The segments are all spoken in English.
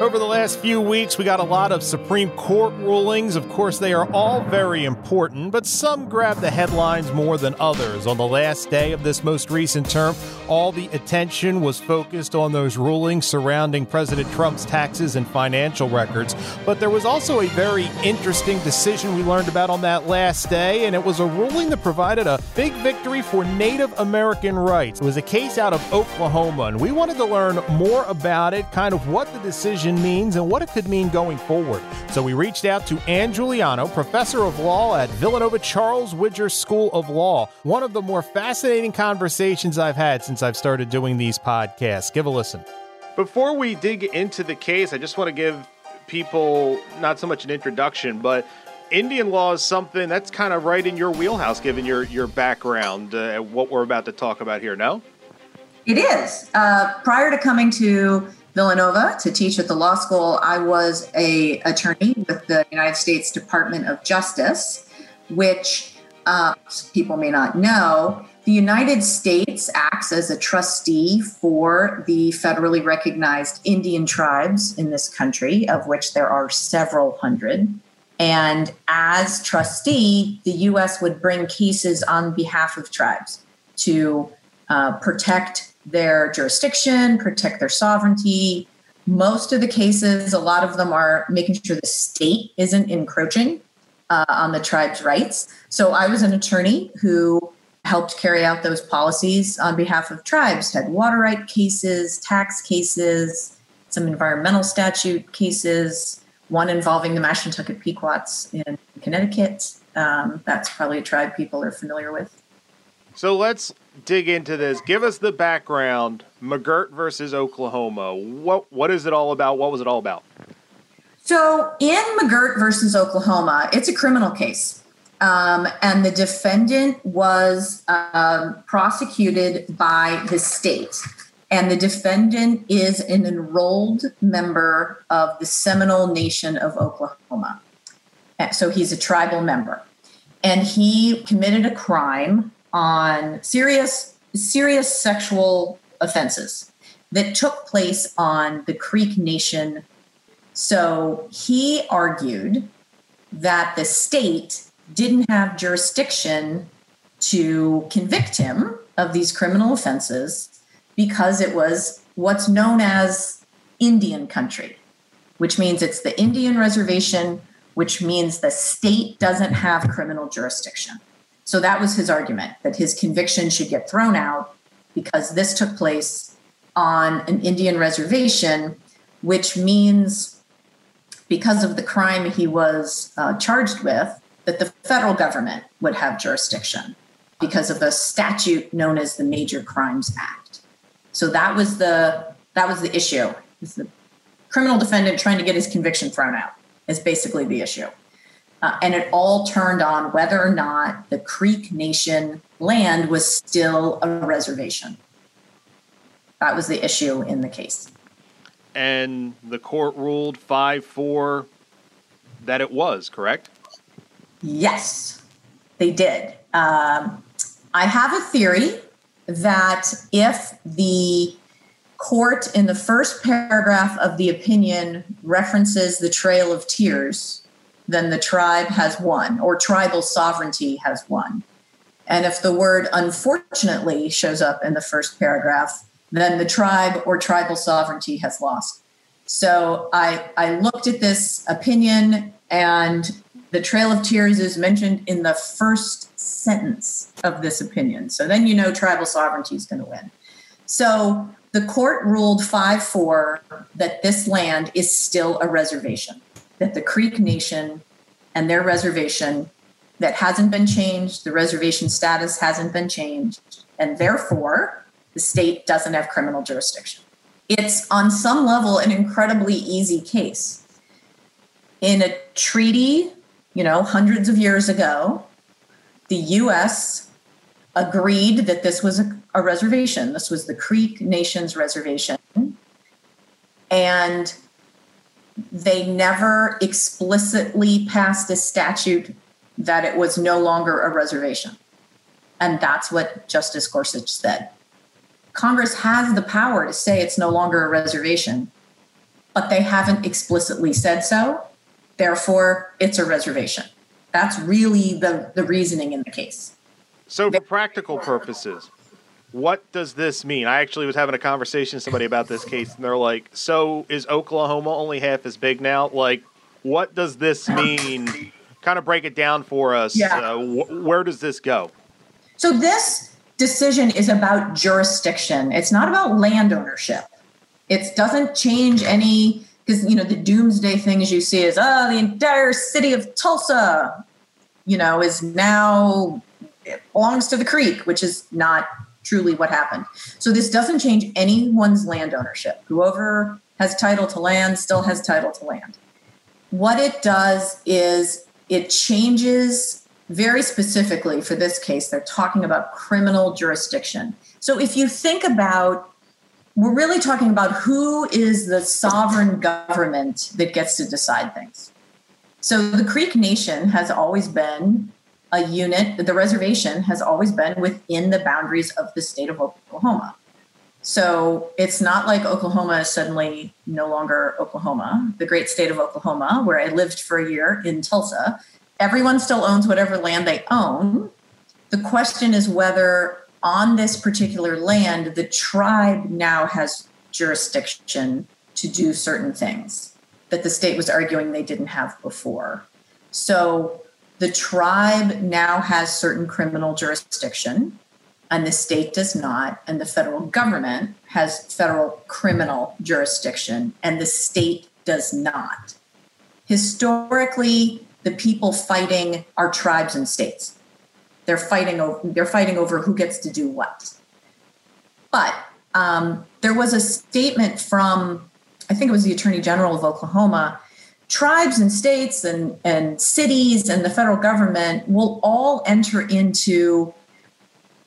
Over the last few weeks, we got a lot of Supreme Court rulings. Of course, they are all very important, but some grab the headlines more than others. On the last day of this most recent term, all the attention was focused on those rulings surrounding President Trump's taxes and financial records. But there was also a very interesting decision we learned about on that last day, and it was a ruling that provided a big victory for Native American rights. It was a case out of Oklahoma, and we wanted to learn more about it, kind of what the decision means and what it could mean going forward. So we reached out to Ann Juliano, professor of law at Villanova Charles Widger School of Law. One of the more fascinating conversations I've had since I've started doing these podcasts. Give a listen. Before we dig into the case, I just want to give people not so much an introduction, but Indian law is something that's kind of right in your wheelhouse, given your your background uh, and what we're about to talk about here. No, it is. Uh, prior to coming to Villanova to teach at the law school, I was a attorney with the United States Department of Justice, which uh, people may not know. The United States acts as a trustee for the federally recognized Indian tribes in this country, of which there are several hundred. And as trustee, the U.S. would bring cases on behalf of tribes to uh, protect their jurisdiction, protect their sovereignty. Most of the cases, a lot of them are making sure the state isn't encroaching uh, on the tribe's rights. So I was an attorney who helped carry out those policies on behalf of tribes, had water right cases, tax cases, some environmental statute cases, one involving the Mashantucket Pequots in Connecticut. Um, that's probably a tribe people are familiar with. So let's dig into this. Give us the background. McGirt versus Oklahoma. What what is it all about? What was it all about? So in McGirt versus Oklahoma, it's a criminal case. Um, and the defendant was um, prosecuted by the state. And the defendant is an enrolled member of the Seminole Nation of Oklahoma. So he's a tribal member. And he committed a crime on serious serious sexual offenses that took place on the Creek Nation. So he argued that the state didn't have jurisdiction to convict him of these criminal offenses because it was what's known as Indian country, which means it's the Indian reservation, which means the state doesn't have criminal jurisdiction. So that was his argument that his conviction should get thrown out because this took place on an Indian reservation, which means because of the crime he was uh, charged with, that the federal government would have jurisdiction because of a statute known as the Major Crimes Act. So that was the that was the issue. the criminal defendant trying to get his conviction thrown out is basically the issue. Uh, and it all turned on whether or not the Creek Nation land was still a reservation. That was the issue in the case. And the court ruled 5 4 that it was, correct? Yes, they did. Um, I have a theory that if the court in the first paragraph of the opinion references the Trail of Tears, then the tribe has won, or tribal sovereignty has won. And if the word unfortunately shows up in the first paragraph, then the tribe or tribal sovereignty has lost. So I, I looked at this opinion, and the Trail of Tears is mentioned in the first sentence of this opinion. So then you know tribal sovereignty is going to win. So the court ruled 5 4 that this land is still a reservation that the Creek Nation and their reservation that hasn't been changed, the reservation status hasn't been changed, and therefore the state doesn't have criminal jurisdiction. It's on some level an incredibly easy case. In a treaty, you know, hundreds of years ago, the US agreed that this was a, a reservation. This was the Creek Nation's reservation. And they never explicitly passed a statute that it was no longer a reservation. And that's what Justice Gorsuch said. Congress has the power to say it's no longer a reservation, but they haven't explicitly said so. Therefore, it's a reservation. That's really the, the reasoning in the case. So, for practical purposes, what does this mean? I actually was having a conversation with somebody about this case, and they're like, "So is Oklahoma only half as big now? Like, what does this mean? kind of break it down for us. Yeah. Uh, wh- where does this go? So this decision is about jurisdiction. It's not about land ownership. It doesn't change any because you know the doomsday things you see is oh the entire city of Tulsa, you know, is now belongs to the creek, which is not truly what happened. So this doesn't change anyone's land ownership. Whoever has title to land still has title to land. What it does is it changes very specifically for this case, they're talking about criminal jurisdiction. So if you think about, we're really talking about who is the sovereign government that gets to decide things. So the Creek Nation has always been a unit, the reservation has always been within the boundaries of the state of Oklahoma. So it's not like Oklahoma is suddenly no longer Oklahoma, the great state of Oklahoma, where I lived for a year in Tulsa. Everyone still owns whatever land they own. The question is whether on this particular land, the tribe now has jurisdiction to do certain things that the state was arguing they didn't have before. So the tribe now has certain criminal jurisdiction and the state does not, and the federal government has federal criminal jurisdiction, and the state does not. Historically, the people fighting are tribes and states. They're fighting over, they're fighting over who gets to do what. But um, there was a statement from, I think it was the Attorney General of Oklahoma. Tribes and states and, and cities and the federal government will all enter into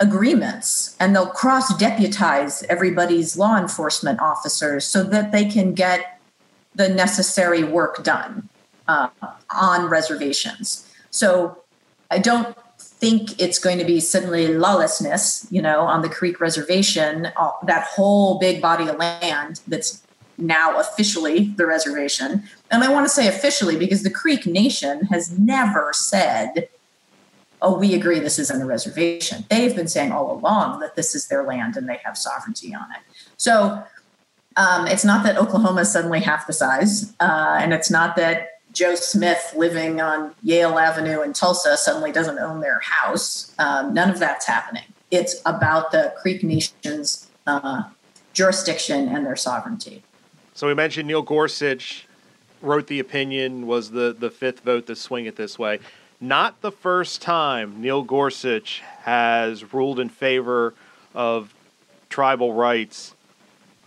agreements and they'll cross deputize everybody's law enforcement officers so that they can get the necessary work done uh, on reservations. So I don't think it's going to be suddenly lawlessness, you know, on the Creek Reservation, uh, that whole big body of land that's now officially the reservation. And I want to say officially because the Creek Nation has never said oh, we agree this isn't a reservation. They've been saying all along that this is their land and they have sovereignty on it. So um, it's not that Oklahoma is suddenly half the size, uh, and it's not that Joe Smith living on Yale Avenue in Tulsa suddenly doesn't own their house. Um, none of that's happening. It's about the Creek Nation's uh, jurisdiction and their sovereignty. So we mentioned Neil Gorsuch wrote the opinion, was the, the fifth vote to swing it this way not the first time Neil Gorsuch has ruled in favor of tribal rights.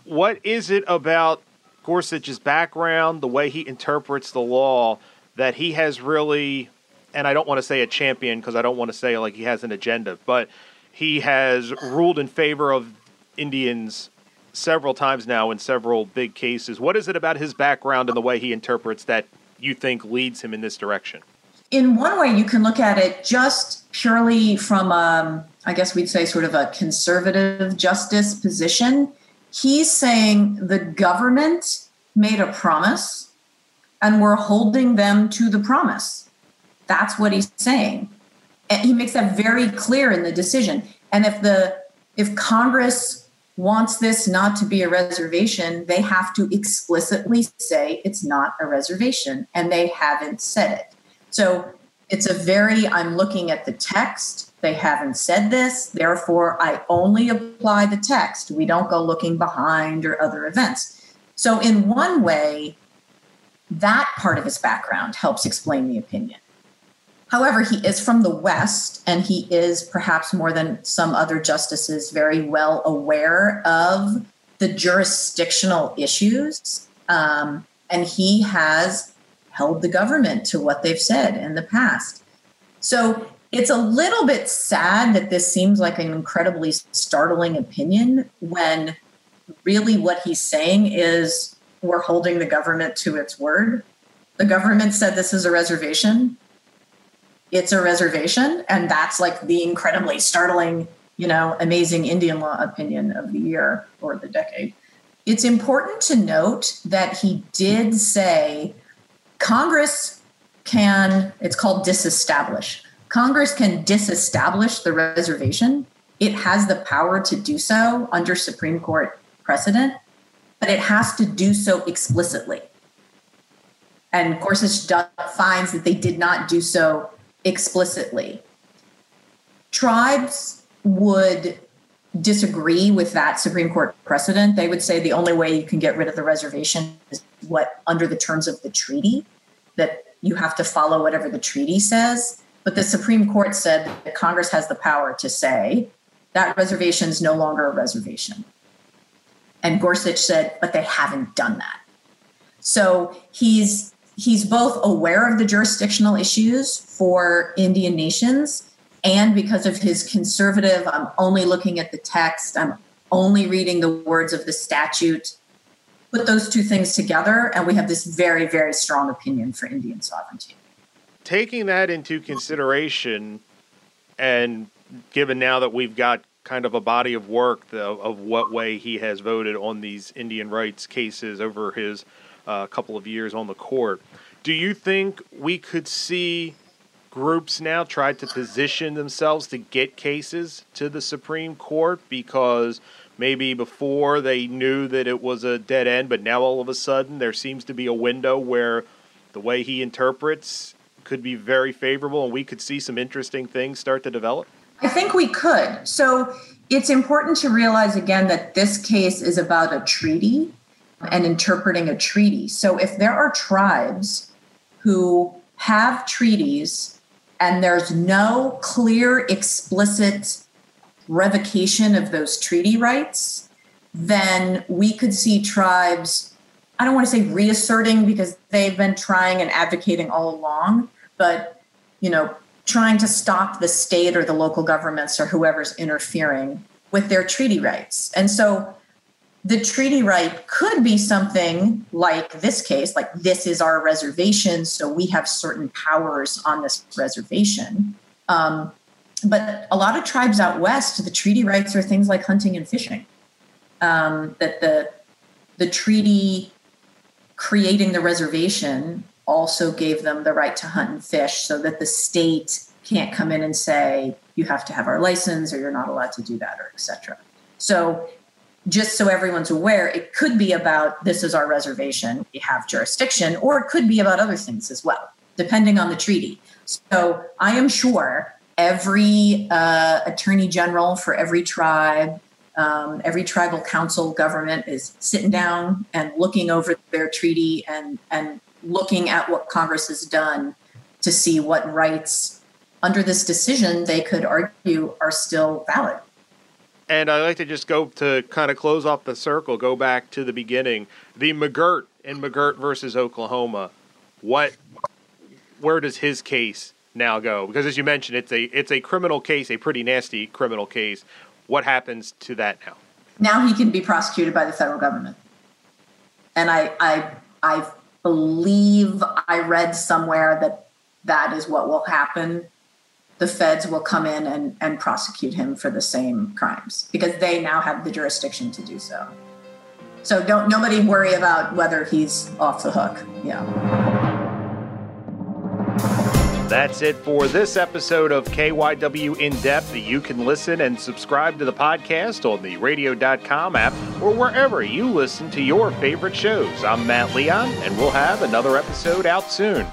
What is it about Gorsuch's background, the way he interprets the law, that he has really, and I don't want to say a champion because I don't want to say like he has an agenda, but he has ruled in favor of Indians several times now in several big cases. What is it about his background and the way he interprets that you think leads him in this direction? in one way, you can look at it just purely from, um, I guess we'd say, sort of a conservative justice position. He's saying the government made a promise and we're holding them to the promise. That's what he's saying. And he makes that very clear in the decision. And if the if Congress wants this not to be a reservation, they have to explicitly say it's not a reservation, and they haven't said it. So it's a very, I'm looking at the text. They haven't said this. Therefore, I only apply the text. We don't go looking behind or other events. So, in one way, that part of his background helps explain the opinion. However, he is from the West, and he is perhaps more than some other justices very well aware of the jurisdictional issues. Um, and he has held the government to what they've said in the past. So it's a little bit sad that this seems like an incredibly startling opinion when really what he's saying is we're holding the government to its word. The government said this is a reservation. It's a reservation. And that's like the incredibly startling, you know, amazing Indian law opinion of the year or the decade. It's important to note that he did say Congress can, it's called disestablish. Congress can disestablish the reservation. It has the power to do so under Supreme Court precedent, but it has to do so explicitly. And Gorsuch finds that they did not do so explicitly. Tribes would disagree with that Supreme Court precedent. They would say the only way you can get rid of the reservation is what under the terms of the treaty, that you have to follow whatever the treaty says. But the Supreme Court said that Congress has the power to say that reservation is no longer a reservation. And Gorsuch said, but they haven't done that. So he's he's both aware of the jurisdictional issues for Indian nations and because of his conservative, I'm only looking at the text, I'm only reading the words of the statute. Put those two things together, and we have this very, very strong opinion for Indian sovereignty. Taking that into consideration, and given now that we've got kind of a body of work of, what way he has voted on these Indian rights cases over his uh, couple of years on the court, do you think we could see groups now try to position themselves to get cases to the Supreme Court because maybe before they knew that it was a dead end, but now all of a sudden there seems to be a window where the way he interprets could be very favorable and we could see some interesting things start to develop? I think we could. So it's important to realize again that this case is about a treaty and interpreting a treaty. So if there are tribes who have treaties and there's no clear, explicit revocation of those treaty rights, then we could see tribes, I don't want to say reasserting because they've been trying and advocating all along, but, you know, trying to stop the state or the local governments or whoever's interfering with their treaty rights. And so the treaty right could be something like this case, like this is our reservation, so we have certain powers on this reservation. Um, but a lot of tribes out west, the treaty rights are things like hunting and fishing. Um, that the the treaty creating the reservation also gave them the right to hunt and fish, so that the state can't come in and say you have to have our license or you're not allowed to do that or etc. So just so everyone's aware, it could be about this is our reservation, we have jurisdiction, or it could be about other things as well, depending on the treaty. So I am sure every uh, attorney general for every tribe, um, every tribal council government is sitting down and looking over their treaty and, and looking at what Congress has done to see what rights under this decision they could argue are still valid. And I like to just go to kind of close off the circle, go back to the beginning. The McGirt in McGirt versus Oklahoma. What, where does his case now go? Because as you mentioned, it's a it's a criminal case, a pretty nasty criminal case. What happens to that now? Now he can be prosecuted by the federal government. And I I I believe I read somewhere that that is what will happen the feds will come in and, and prosecute him for the same crimes because they now have the jurisdiction to do so. So don't nobody worry about whether he's off the hook. Yeah. That's it for this episode of KYW In Depth. You can listen and subscribe to the podcast on the radio.com app or wherever you listen to your favorite shows. I'm Matt Leon, and we'll have another episode out soon.